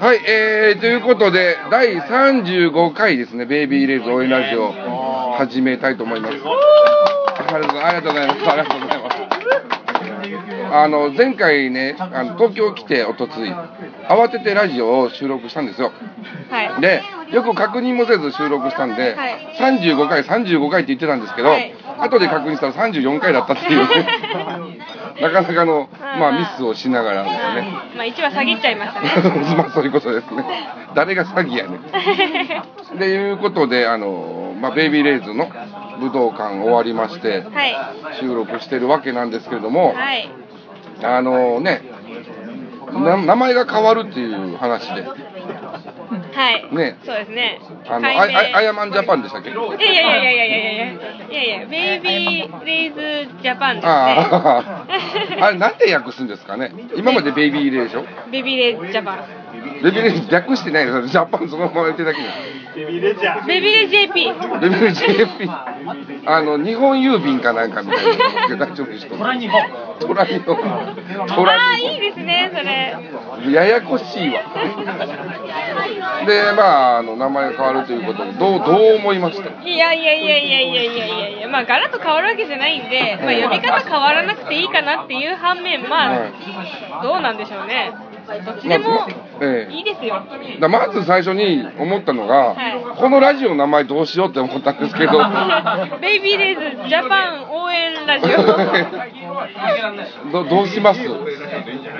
はい、えー、ということで、第35回ですね、ベイビーレイズ応援ラジオ、始めたいと思います。ありがとうありがとうございます。ありがとうございます。あの、前回ね、あの東京来て、おとつい、慌ててラジオを収録したんですよ。はい。で、よく確認もせず収録したんで、はい35回、35回って言ってたんですけど、はい後で確認したら34回だったっていうね、なかなかの、まあ、ミスをしながらですね。まあ一話下げちゃいましたね。まあそういうことですね。誰が詐欺やねん。でいうことで、あの、まあ、ベイビーレイズの武道館終わりまして、はい。収録してるわけなんですけれども、はい。あのね、な名前が変わるっていう話で、はい。ねそうですね。あの、ああアヤマンジャパンでしたっけ？いやいやいやいやいやいやいやいやいやベイビーレイズジャパンですね。ああ、れなんて訳すんですかね？今までベイビーレイでしょ？ベイビーレイジャパン。ベイビーレ略してないですジャパンそのまま言ってるだけじゃん。ベイビーレイ JP。ベイビーレイ JP あの日本郵便かなんかみたいな大丈夫でしょトラ日本。トラ日本。トああ、ラ日いいですね、それ。本ややこしいわ。でまああの名前が変わるということでどうどう思いました？いやいやいやいやいやいやいやいや、まあ、ガラッと変わるわけじゃないんで、まあ、呼び方変わらなくていいかなっていう反面、まはい。あ、どうなんでしょうね。どっちでもいいですよ。だまず最初に思ったのが、はいこのラジオの名前どうしようって思ったんですけど ベイビーレイズジャパン応援ラジオ。どどうします？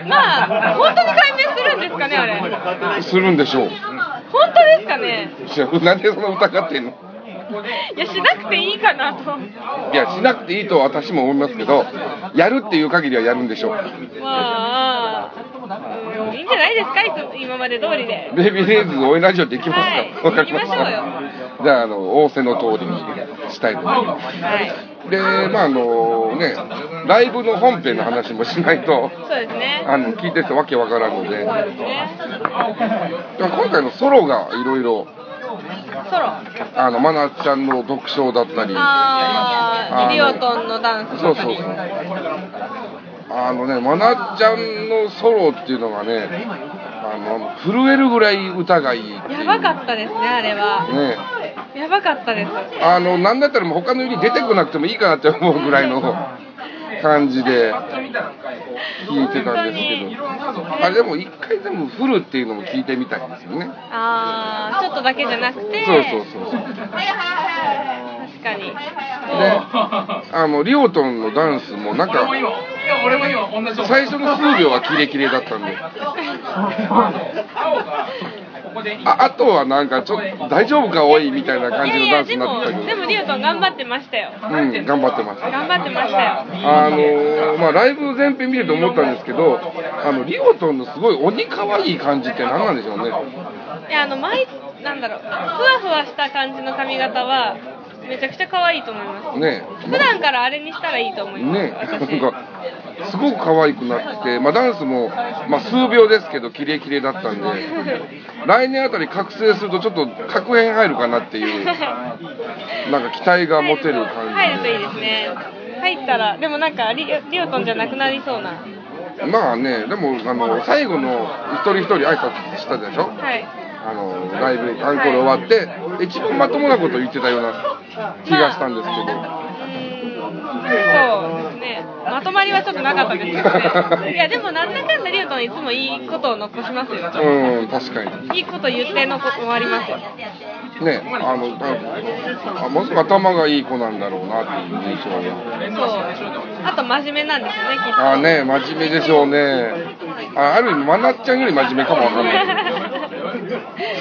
まあ、本当に解明するんですかね、あれ。するんでしょう本当ですかね。いやなんでその疑ってんの？いや、しなくていいかなと。いやしなくていいと私も思いますけどやるっていう限りはやるんでしょうまあ、うんいいんじゃないですか、いつ今まで通りで。ベイビーレイズ応援ラジオできますか？はい行きましょうよたじゃああの仰せの通りにしたいと思いますはい。でまああのねライブの本編の話もしないとそうですね。あの聞いてる人わけわからんのでそうですね。今回のソロがいろいろソロ？あのマナちゃんの読書だったりあー、あのリオトンのダンスとかに。そうそうそうあのねマナちゃんのソロっていうのがねあの震えるぐらい歌がいいやばかったですね、あれは。ね。やばかったです。あのなんだったらもう他のより出てこなくてもいいかなって思うぐらいの 感じで聞いてたんですけど。あれでも一回でもフルっていうのも聞いてみたいんですよね。あー、ちょっとだけじゃなくて、そうそうそうそう。確かに。であのリオトンのダンスもなんか最初の数秒はキレキレだったんでああとはなんかちょっと大丈夫かおいみたいな感じのダンスになってたけどでもリオトン頑張ってましたよ。うん頑張ってます頑張ってましたよ。あのーまあ、ライブ全編見てて思ったんですけど、あのリオトンのすごい鬼可愛い感じって何なんでしょうね。いや、あの、毎、なんだろう、ふわふわした感じの髪型は、めちゃくちゃ可愛いと思います。ね普段からあれにしたらいいと思います。ねなん私。か、すごく可愛くなってて、まあ、ダンスも、まあ、数秒ですけど、キレキレだったんで、来年あたり覚醒すると、ちょっと確変入るかなっていう、なんか期待が持てる感じ入るといいですね。入ったら、でもなんかリ、リオトンじゃなくなりそうな。まあね、でも、あの最後の一人一人挨拶したでしょ？はい。あのライブアンコール終わって一番まともなこと言ってたような気がしたんですけど、うーんそうですね。まとまりはちょっとなかったですけどね。いや、でもなんだかんだリオトンいつもいいことを残しますよ。うん確かにいいこと言ってのこ終わりますよ。ねあのあものす頭がいい子なんだろうなっていう印象がそう。あと真面目なんですよね、きっと。あね真面目でしょうねあある意味まなっちゃんより真面目かもわかんない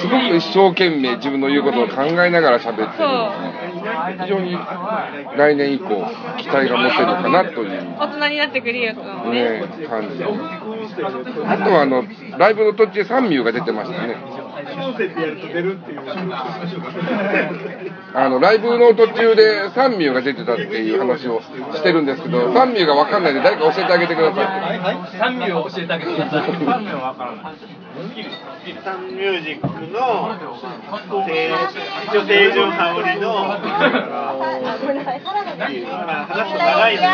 すごく一生懸命自分の言うことを考えながら喋ってるそう非常に来年以降期待が持てるかなという大人になってくるリオトンをね。ね、感じあとはあのライブの途中でサンミが出てましたねあのライブの途中でサンミが出てたっていう話をしてるんですけどサンミが分かんないんで誰か教えてあげてくださいサンミを教えてあげてください。サンミはわからない。サンミュージックのせ一応清純羽織のまあ話すと長いんです。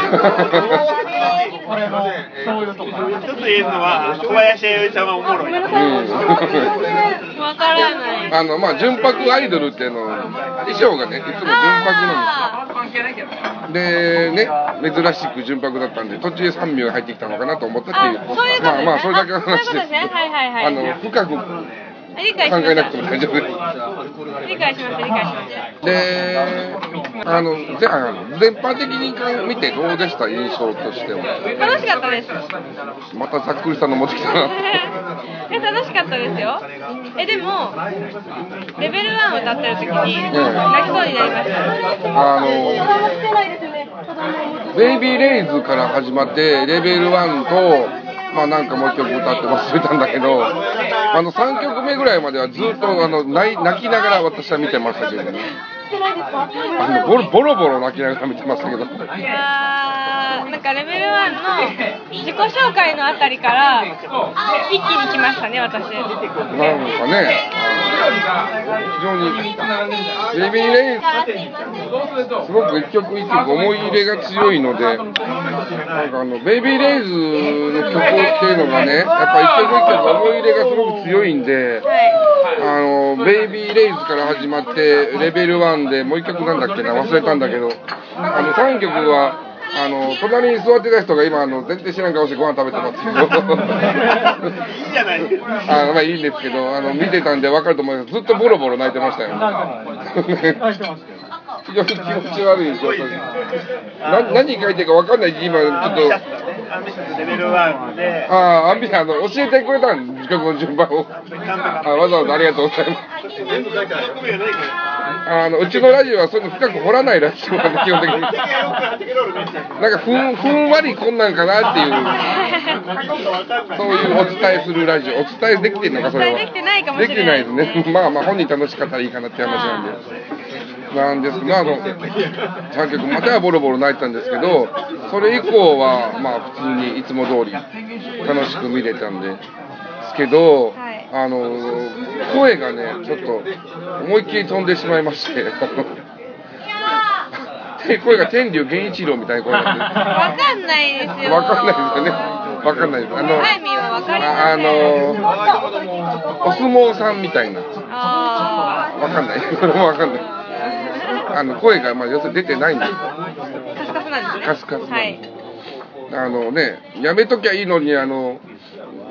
一つ言えるのは小林弥生ちゃんはおもろいうんからないあのまあ純白アイドルっていうの衣装がねいつも純白なんあですよでね珍しく純白だったんで途中で3秒入ってきたのかなと思ったっていう。まあまあそれだけの話です。ことですね。はいはいはい。あの深く考ー理解しました。えなくても大丈夫です理解しました。理解しました。であのぜあの全般的に見てどうでした？印象としては。楽しかったです。またざっくりさんの持ってきたな。え楽しかったですよ。えでもレベル1を歌ってる時に泣きそうになりました。あのベイビーレイズから始まってレベル1とまあなんかもう一曲歌って忘れたんだけどあの3曲目ぐらいまではずっとあの泣きながら私は見てましたけどね。あのボロボロボロ泣きながら見てましたけど。いやーなんかレベル1の自己紹介のあたりから一気に来ましたね私なんかね非常にベイビーレイズすごく一曲一曲思い入れが強いのでなんかあのベイビーレイズの曲っていうのがねやっぱ一曲一曲思い入れがすごく強いんであのベイビーレイズから始まってレベル1でもう一曲なんだっけな忘れたんだけどあの3曲はあの隣に座ってた人が今あの全然知らん顔してご飯食べてますけどいいじゃない。ですかあのまあいいんですけどあの見てたんで分かると思います。ずっとボロボロ泣いてましたよ。非常に気持ち悪い状態な 何書いてるか分かんない今ちょっと。アンビシャスレベル1でああアンビあの教えてくれたん曲の順番をあわざわざありがとうございます全部書いてあるあのうちのラジオはそういうの深く掘らないらしいので基本的に。なんかふんふんわりこんなんかなっていう。そういうお伝えするラジオ。お伝えできてるのかそれは。できてないかもしれないできてないですね。まあまあ本人楽しかったらいいかなって話なんで。なんですがあの3曲まではボロボロ泣いてたんですけどそれ以降はまあ普通にいつも通り楽しく見れたんで。すけど、はいあの声がねちょっと思いっきり飛んでしまいまして で声が天竜源一郎みたいな声なんでわかんないですよわかんないですよね。わかんないです。あの、ああの、お相撲さんみたいな。あわかんない。これもわかんない。あの、声が、まあ、要するに出てないんです。ーカスカスなんですねカスカスはいあのね、やめときゃいいのに、あの、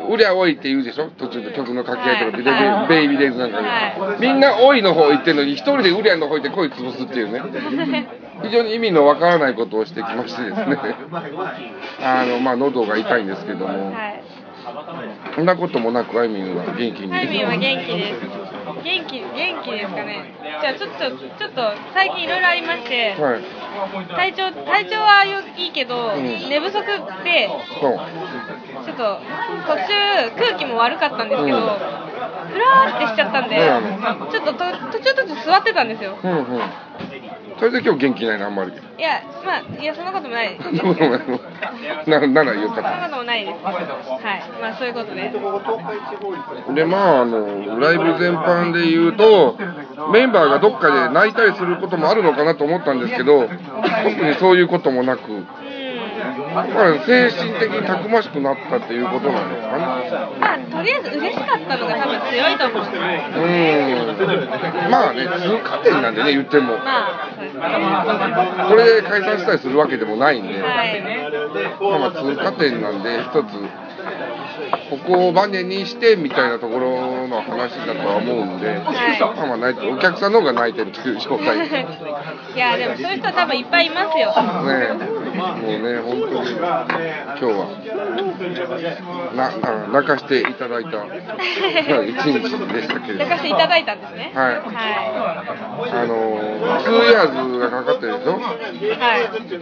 うりゃおいって言うでしょ？途中で曲の掛け合いとかで、はいベイビーレイズなんかで、はみんなおいの方言ってるのに、一人でうりゃの方言って声潰すっていうね。非常に意味のわからないことをしてきましてですね。あの、まあ、喉が痛いんですけども。はいそんなこともなく、あいみんは元気に。タイミンは元気です元気元気ですかねじゃあちょっとちょっと最近いろいろありましてはい。体調体調はよいいけど、ん寝不足でそう。ちょっと途中空気も悪かったんですけど、うん。ふらーってしちゃったんで、うちょっとと途中途中座ってたんですよ。うんうん。それで今日元気ないな、あんまり。いやまあいやそんなこともない。ですそんなことならよかっそんなこともないです。はい。まあそういうことでた。で、まあ、あの、ライブ全般で言うと、メンバーがどっかで泣いたりすることもあるのかなと思ったんですけど、特にそういうこともなく、精神的にたくましくなったっていうことなんですかね。まあとりあえず嬉しかったのが多分強いと思ううん。まあね、通過点なんでね、言っても。まあそうですねこれで解散したりするわけでもないんで。はいまあまあ通過点なんで一つここをバネにしてみたいなところの話だとは思うんで、まあまあ泣いてお客さんの方が泣いてるという状態ねいやでもそういう人は多分いっぱいいますよ。もうね本当に今日はなあ泣かしていただいた一日でしたけれど泣かせていただいたんですね。はい。はあの2 years がかかってるでしょ？いは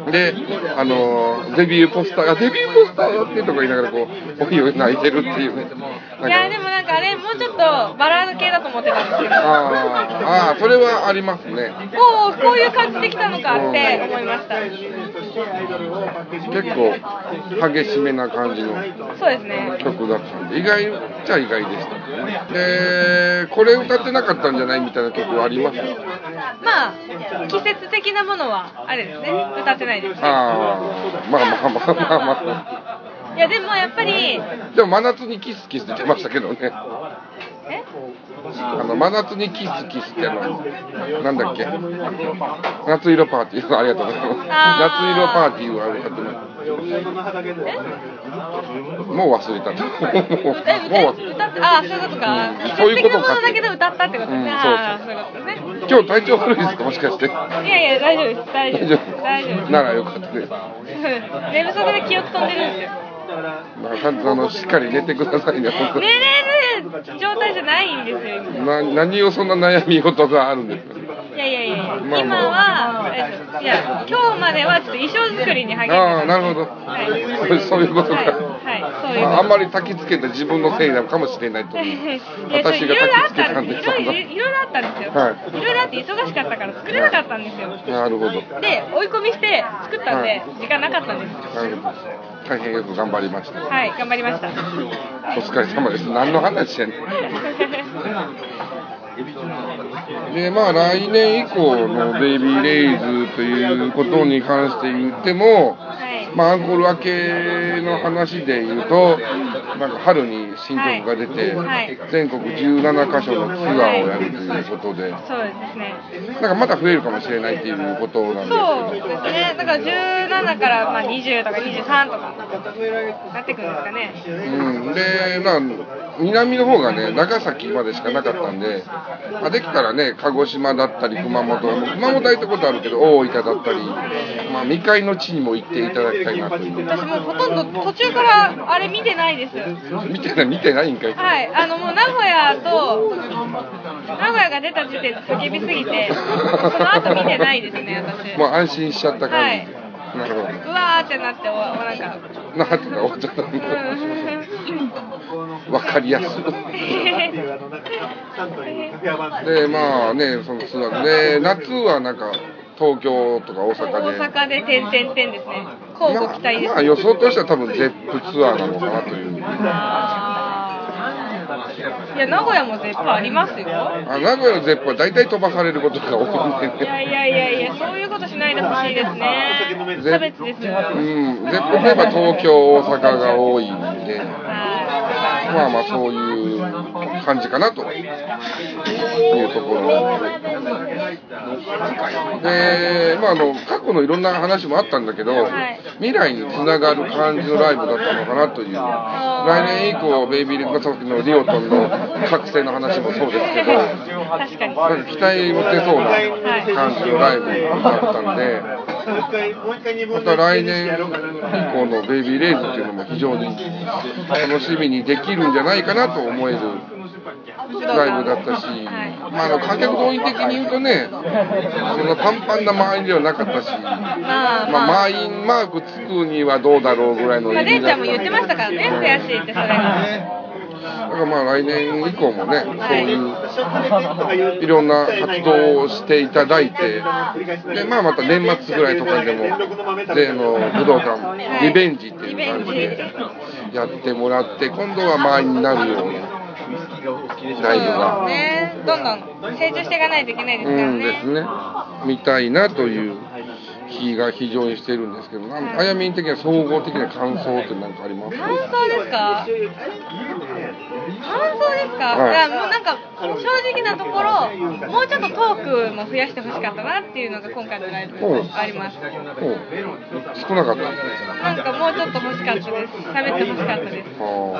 い。で、あのデビューポスターがデビューポスターよってとか言いながらこうおいおい泣いてるっていう。いやでもなんかあれもうちょっとバラード系だと思ってたんですけど。あーあーそれはありますね。こうこういう感じできたのかって思いました。結構激しめな感じのそうですね。曲だったんで意外っちゃ意外でしたでこれ歌ってなかったんじゃないみたいな曲はあります？まあ季節的なものはあれですね。歌ってないですああまあまあまあまあまあいやでもやっぱりでも真夏にキスキスってましたけどね。え？あの真夏にキスキスってあのなんだっけ？夏色パーティー。ありがとうございます。夏色パーティーをあれやってますもう忘れた。もう歌歌ってああそういうことか。うん。季そういうことかだけど歌ったってことね、うん。そういうね。今日体調悪いですか？もしかして。いやいや大丈夫です。大丈夫。大丈夫。ならよかったです。寝不足で記憶飛んでるんですよまあ、ちゃんとあのしっかり寝てくださいね、本当寝にれる状態じゃないんですよ今。な何をそんな悩み事があるんですか？いやいやいや、まあ今は、えっと、いや、今日まではちょっと衣装作りに励んでああ、なるほど、はい。そうそういうことか、はい、はい、そういうまあ、あんまり焚きつけた自分のせいなのかもしれないという。私が焚きつけったんです。すいろいろあったんですよ、はい。いろいろあって忙しかったから作れなかったんですよ。なるほど。で追い込みして作ったんで、はい。時間なかったんですなるほど。大変よく頑張りました。はい頑張りました。お疲れ様です。何の話やねん。でまあ来年以降のベイビーレイズということに関して言ってもはいまあ、アンコール明けの話で言うと、なんか春に新曲が出て、はい。はい全国17カ所のツアーをやるということで、そうですね。なんかまた増えるかもしれないっていうことなんですけど、そうですね。だから17からまあ20とか23とかなってくるんですかね。うん、で、まあ、南の方がね、長崎までしかなかったんで、まあ、できたらね、鹿児島だったり、熊本、熊本は行ったことあるけど、大分だったり、まあ、未開の地にも行っていただきたいなという。私もうほとんど途中からあれ見てないです。見てない、見てないんかい。はい、あのもう名古屋と名古屋が出た時点で叫びすぎて、その後見てないですね、私。もう安心しちゃった感じ。はいなるほど。うわーってなって、おなんか、なってた、終わっちゃった。わかりやすい。で、まあね、そのツアーで、夏はなんか、東京とか大阪大で。阪で点々点ですね。交互期待です。まあ、まあ予想としては多分ゼップツアーなのかなという。いや、名古屋も絶対ありますよ。あ名古屋のゼップは大体飛ばされることが多いんでいやいやいやいや、そういうことしないでほしいですね。差別ですよ。うん、ゼップといえば東京、大阪が多いんで、はまあまあそういう感じかなというところ。で、まああの、過去のいろんな話もあったんだけど、はい。未来につながる感じのライブだったのかなという、来年以降、ベイビーレッドさっきのリオトンの覚醒の話もそうですけど。なんか期待持てそうな感じのライブだったんで、また来年以降のベイビーレイズっていうのも非常に楽しみにできるんじゃないかなと思えるライブだったし、まあ、あの観客動員的に言うとね、そんなパンパンな満員ではなかったし、まあ。満員マークつくにはどうだろうぐらいのまあ、レンちゃんもだ言ってましたからね、悔しいって、それが。だからまあ来年以降もね、そういういろんな活動をしていただいて、でまあ、また年末ぐらいとかでも、例の武道館、リベンジっていう感じでやってもらって、今度は満員になるようなライブが、ね、どんどん成長していかないといけないですからうんね。ですね、見たいなという気が非常にしてるんですけど、なんあやみん的には総合的な感想って何かあります感想ですか？感想ですか、はい。い、やもうなんか正直なところもうちょっとトークも増やしてほしかったなっていうのが今回のライブう。んあります。少なかった。なんかもうちょっと欲しかったです。喋ってほしかったです。も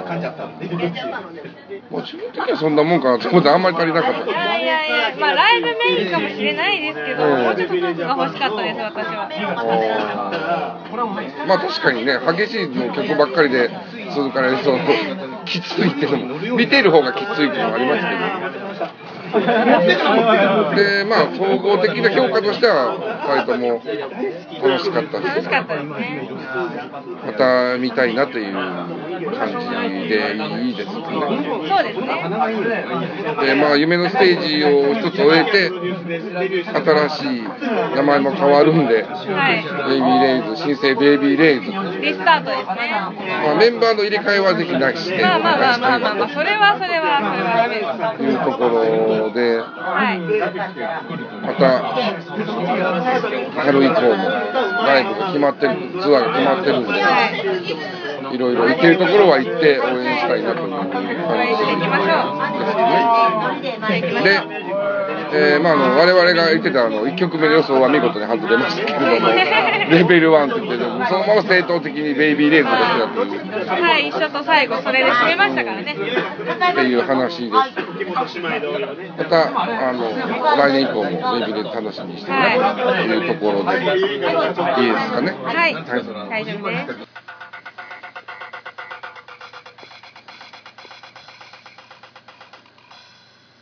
う自分的にはそんなもんかなと思ってあんまり足りなかった。いやいやいやまあライブメインかもしれないですけど、うん。もうちょっとトークが欲しかったです私は。まあ確かにね激しいの曲ばっかりで続かれるときついっていうのも見てる方がきついっていうのもありますけど。でまあ総合的な評価としては2人とも楽しかったし楽しかったですね。また見たいなという感じでいいですね。そうですね。でまあ夢のステージを一つ終えて新しい名前も変わるんではい。ベイビーレイズ新生ベイビーレイズ。リスタートですね。まあ、メンバーの入れ替えはぜひなしでまあまあまあまあまあまあそれはそれはそれはダメです。というところではいまた春以降もライブが決まってるツアーが決まってるんで。はいいろいろ行けるところは行って応援したいなという感応援していきましょう。じですね。で、えー、まああの我々が言ってたあの1曲目の予想は見事に外れましたけれども、レベル1って言ってそのまま正統的にベイビーレイズですよっていう。はい、一緒と最後それで締めましたからね。っていう話です。また、あの、来年以降もベイビーレイズ楽しみにしてるなというところで、いいですかね。はい、大丈夫です。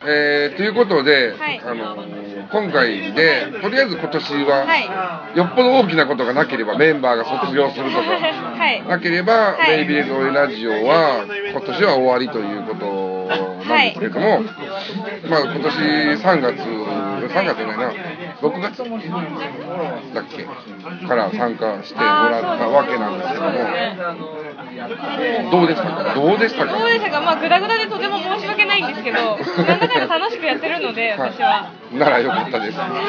えー、ということで、はい。あの今回で、とりあえず今年は、はい。よっぽど大きなことがなければ、メンバーが卒業するとか、はい。なければ、はい。ベイビーレッドオイラジオは、今年は終わりということなんですけれども、まあ今年3月、3月じゃないな、6月だっけ？から参加してもらったわけなんですけども、どうでしたか？どうでしたか？どうでしたか？まあグダグダでとても申し訳ないんですけど、なんだかんだ楽しくやってるので、私は。ならよかったです。なので、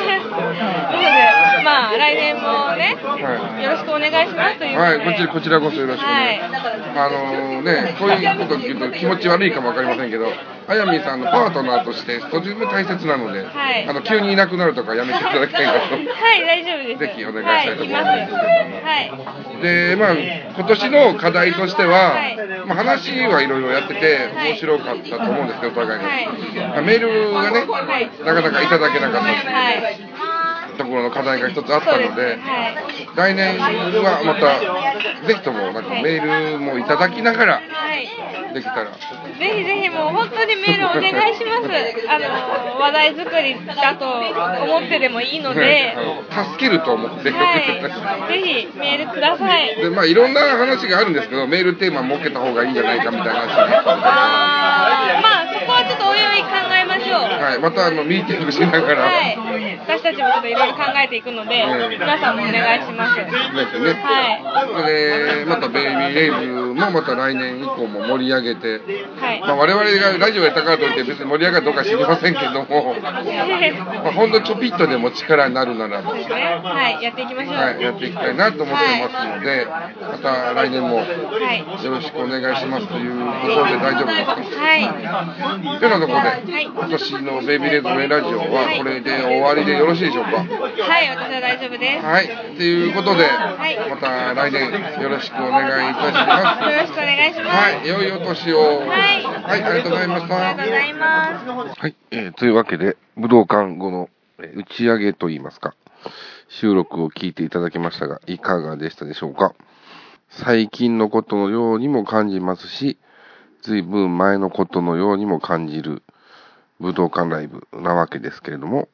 まあ来年もね、はいよろしくお願いしますという。はい、こちらこちらこそよろしくお願いはいします。あのね、こういうこと聞くと気持ち悪いかもわかりませんけど、あやみんさんのパートナーとしてとても大切なので、はいあの急にいなくなるとかやめていただきたいなと。はい、大丈夫です。ぜひお願いしたいと思いますはい、います。はい。で、まあ、今年の課題としては、はいまあ、話はいろいろやっててはい面白かったと思うんですけど、お互いが。はいまあメールがね、はいなかなかいただけなかったはい。ところの課題が一つあったので、来年はまた、ぜひともなんかメールもいただきながらはい。できたら。ぜひぜひもう本当にメールお願いします。あの、話題作りだと思ってでもいいので助けると思って、はい。ぜひメールください。でまあいろんな話があるんですけどメールテーマ設けた方がいいんじゃないかみたいな話があーまあそこはちょっとおいおい考えましょう。はい、またあのミーティングしながら、はい。私たちもちょっといろいろ考えていくので、皆さんもお願いします。ですね。はで、またベイビーレイズもまた来年以降も盛り上げて、はい。まあ、我々がラジオやったからといって別に盛り上がるどうか知りませんけども、まあ、ほんのちょぴっとでも力になるならば。はい。やっていきましょう。はい、やっていきたいなと思ってますので、また来年もよはい。ろしくお願いしますということで大丈夫ですか？はい。というようなところで、はい今年のベイビーレイズメイラジオはこれで終わりでよろしいでしょうか？はい、私は大丈夫です。はい、ということで、いまた来年よろしくお願いいたします。よろしくお願いします。はい、良いお年を。はいはい、ありがとうございました。ありがとうございます。はい、えーというわけで、武道館後の、えー打ち上げといいますか、収録を聞いていただきましたが、いかがでしたでしょうか最近のことのようにも感じますし、ずいぶん前のことのようにも感じる武道館ライブなわけですけれども、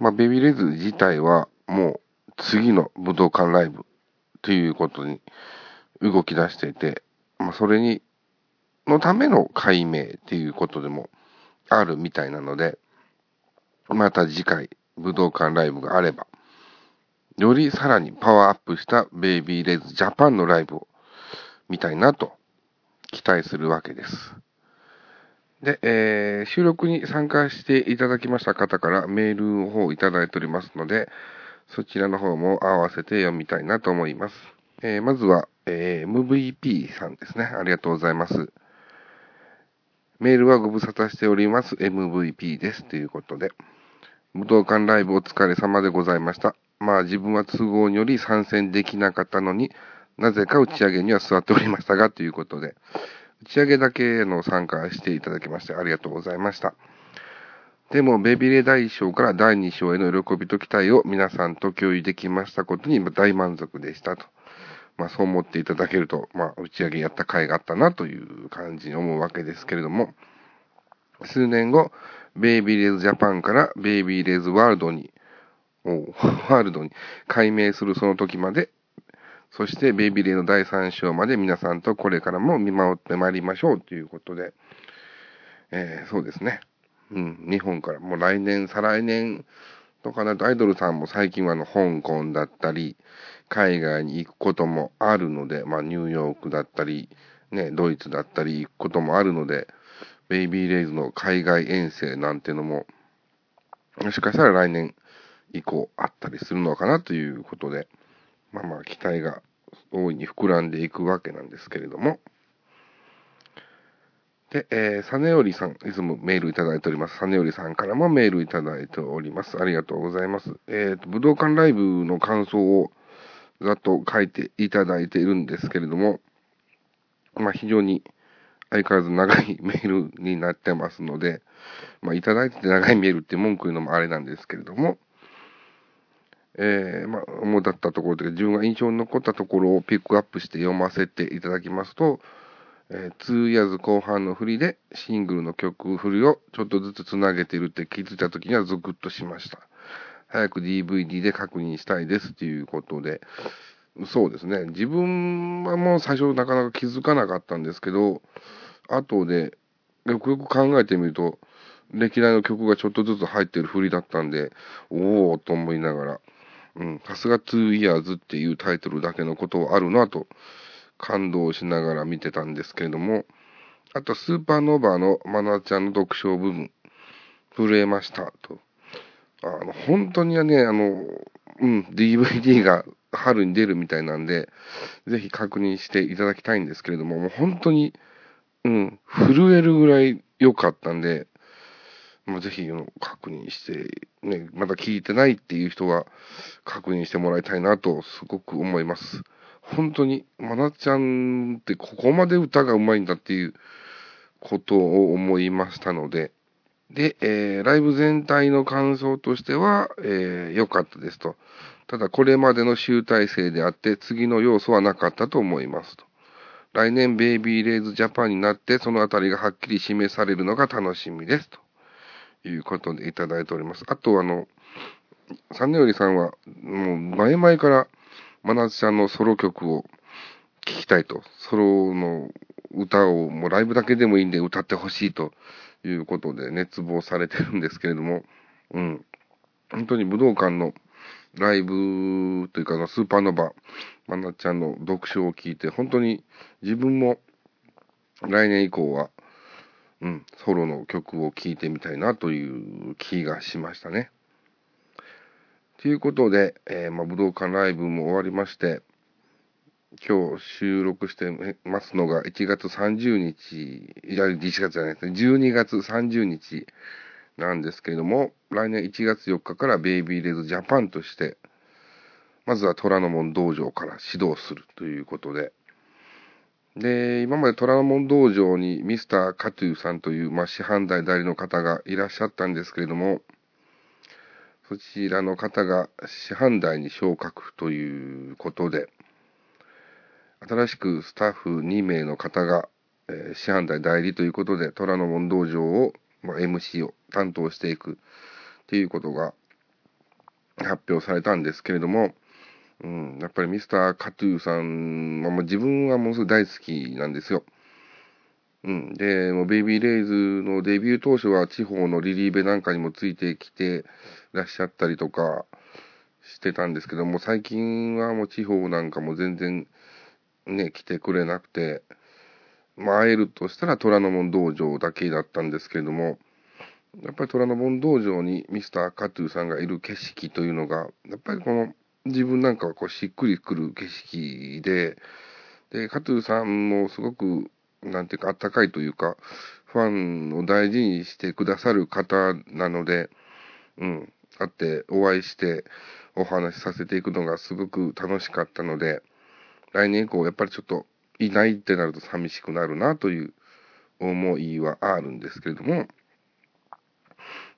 まあ、ベビーレズ自体はもう次の武道館ライブということに動き出していて、まあ、それに、のための解明っていうことでもあるみたいなので、また次回武道館ライブがあれば、よりさらにパワーアップしたベイビーレイズジャパンのライブを見たいなと期待するわけです。で、えー収録に参加していただきました方からメールの方をいただいておりますので、そちらの方も合わせて読みたいなと思います。えーまずは、えー MVP さんですね。ありがとうございます。メールはご無沙汰しております。MVP です。ということで。武道館ライブお疲れ様でございました。まあ自分は都合により参戦できなかったのになぜか打ち上げには座っておりましたが、ということで。打ち上げだけの参加していただきましてありがとうございました。でも、ベビレ第1章から第2章への喜びと期待を皆さんと共有できましたことに大満足でしたと。まあそう思っていただけると、まあ打ち上げやった甲斐があったなという感じに思うわけですけれども、数年後、ベイビーレーズジャパンからベイビーレーズワールドに、ワールドに改名するその時まで、そしてベイビーレーの第3章まで皆さんとこれからも見守ってまいりましょうということで、えーそうですね。うん、日本から、もう来年、再来年とかなとアイドルさんも最近はあの香港だったり、海外に行くこともあるので、まあニューヨークだったり、ね、ドイツだったり行くこともあるので、ベイビーレイズの海外遠征なんてのも、もしかしたら来年以降あったりするのかなということで、まあまあ期待が大いに膨らんでいくわけなんですけれども、で、えー、サネオリさん、いつもメールいただいております。サネオリさんからもメールいただいております。ありがとうございます。えっ、ー、と、武道館ライブの感想をざっと書いていただいているんですけれども、まあ、非常に相変わらず長いメールになってますので、まあ、いただいてて長いメールって文句言うのもあれなんですけれども、えー、まあ、主だったところで、自分が印象に残ったところをピックアップして読ませていただきますと、えー、2 years 後半の振りでシングルの曲振りをちょっとずつ繋げているって気づいた時にはゾクッとしました。早く DVD で確認したいですということで、そうですね。自分はもう最初なかなか気づかなかったんですけど、後でよくよく考えてみると、歴代の曲がちょっとずつ入ってる振りだったんで、おおと思いながら、うん、さすが2 years っていうタイトルだけのことあるなと感動しながら見てたんですけれども、あと、スーパーノーバーのマナちゃんの読書部分、震えましたと。あの、本当にね、あの、うん、DVD が春に出るみたいなんで、ぜひ確認していただきたいんですけれども、もう本当に、うん、震えるぐらい良かったんで、まあ、ぜひ確認して、ね、まだ聞いてないっていう人は確認してもらいたいなとすごく思います。本当に、まなちゃんってここまで歌が上手いんだっていうことを思いましたので、で、えー、ライブ全体の感想としては、えー、良かったですと。ただ、これまでの集大成であって、次の要素はなかったと思いますと。来年、ベイビーレイズジャパンになって、そのあたりがはっきり示されるのが楽しみです。ということでいただいております。あと、あの、サンネオリさんは、もう前々から、真夏ちゃんのソロ曲をきたいと、ソロの歌をもうライブだけでもいいんで歌ってほしいということで熱望されてるんですけれども、うん。本当に武道館のライブというか、スーパーノバ、まなちゃんの読書を聞いて、本当に自分も来年以降は、うん、ソロの曲を聴いてみたいなという気がしましたね。ということで、えー、まあ、武道館ライブも終わりまして、今日収録してますのが1月30日、いや、1月じゃないですね、12月30日なんですけれども、来年1月4日からベイビーレズジャパンとして、まずは虎ノ門道場から指導するということで、で、今まで虎ノ門道場にミスターカトゥーさんという、まあ、師範代代理の方がいらっしゃったんですけれども、そちらの方が師範代に昇格ということで、新しくスタッフ2名の方が、えー、師範代代理ということで、虎ノ門道場を、まあ、MC を担当していくっていうことが発表されたんですけれども、うん、やっぱりミスター・カトゥーさんは、まあ、自分はものすごい大好きなんですよ。うん。で、もうベイビーレイズのデビュー当初は地方のリリーベなんかにもついてきてらっしゃったりとかしてたんですけども、最近はもう地方なんかも全然ね、来てくれなくて、まあ会えるとしたら虎ノ門道場だけだったんですけれども、やっぱり虎ノ門道場にミスターカトゥーさんがいる景色というのが、やっぱりこの自分なんかはこうしっくりくる景色で、で、カトゥーさんもすごくなんていうか、あったかいというか、ファンを大事にしてくださる方なので、うん、会ってお会いしてお話しさせていくのがすごく楽しかったので、来年以降やっぱりちょっといないってなると寂しくなるなという思いはあるんですけれども、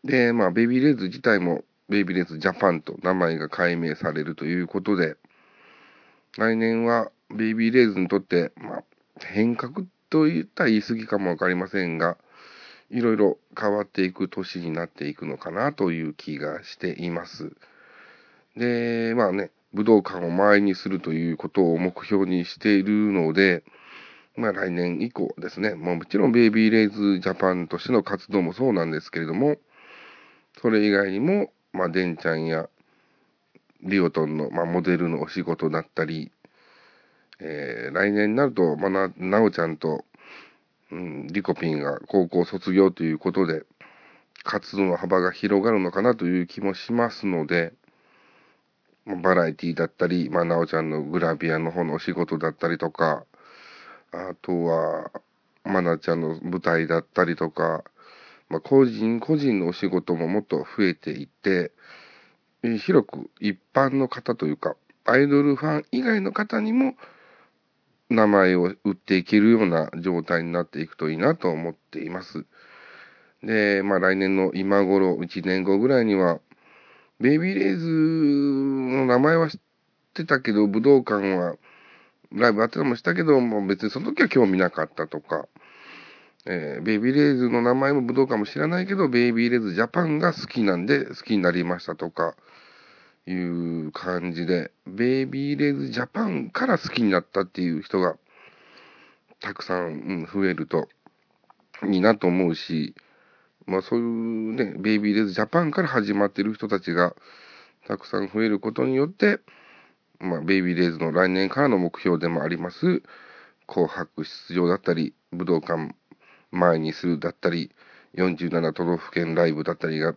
で、まあ、ベイビーレーズ自体も、ベイビーレーズジャパンと名前が改名されるということで、来年はベイビーレーズにとって、まあ、変革と言ったら言い過ぎかもわかりませんが、いろいろ変わっていく年になっていくのかなという気がしています。で、まあね、武道館を前にするということを目標にしているので、まあ来年以降ですね、もちろんベイビーレイズジャパンとしての活動もそうなんですけれども、それ以外にも、まあ、デンちゃんやリオトンの、まあ、モデルのお仕事だったり、えー、来年になると、まあ、な、なおちゃんと、うん、リコピンが高校卒業ということで、活動の幅が広がるのかなという気もしますので、バラエティだったり、まあ、なおちゃんのグラビアの方のお仕事だったりとか、あとは、まなちゃんの舞台だったりとか、まあ、個人個人のお仕事ももっと増えていって、広く一般の方というか、アイドルファン以外の方にも名前を売っていけるような状態になっていくといいなと思っています。で、まあ来年の今頃、1年後ぐらいには、ベイビーレイズの名前は知ってたけど、武道館はライブあってたもしたけど、もう別にその時は興味なかったとか、えー、ベイビーレイズの名前も武道館も知らないけど、ベイビーレイズジャパンが好きなんで好きになりましたとか、いう感じで、ベイビーレイズジャパンから好きになったっていう人が、たくさん、うん、増えるといいなと思うし、まあそういうね、ベイビーレズジャパンから始まってる人たちが、たくさん増えることによって、まあ、ベイビーレイズの来年からの目標でもあります、紅白出場だったり、武道館前にするだったり、47都道府県ライブだったりが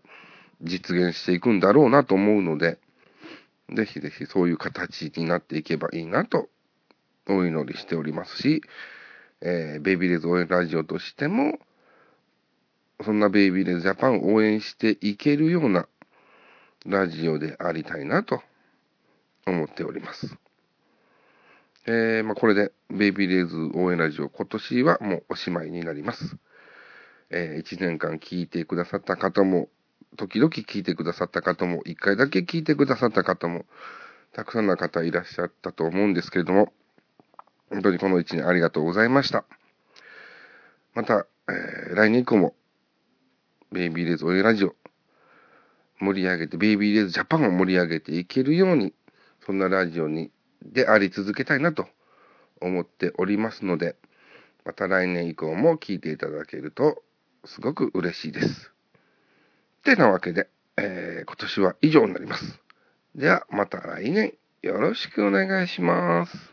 実現していくんだろうなと思うので、ぜひぜひそういう形になっていけばいいなとお祈りしておりますし、えー、ベイビーレイズ応援ラジオとしても、そんなベイビーレズジャパンを応援していけるようなラジオでありたいなと思っております。えー、まあ、これで、ベイビーレイズ応援ラジオ、今年はもうおしまいになります。えー、1年間聞いてくださった方も、時々聞いてくださった方も、1回だけ聞いてくださった方も、たくさんの方いらっしゃったと思うんですけれども、本当にこの1年ありがとうございました。また、えー、来年以降も、ベイビーレイズ応援ラジオ、盛り上げて、ベイビーレイズジャパンを盛り上げていけるように、そんなラジオにであり続けたいなと思っておりますので、また来年以降も聞いていただけるとすごく嬉しいです。ってなわけで、えー、今年は以上になります。ではまた来年よろしくお願いします。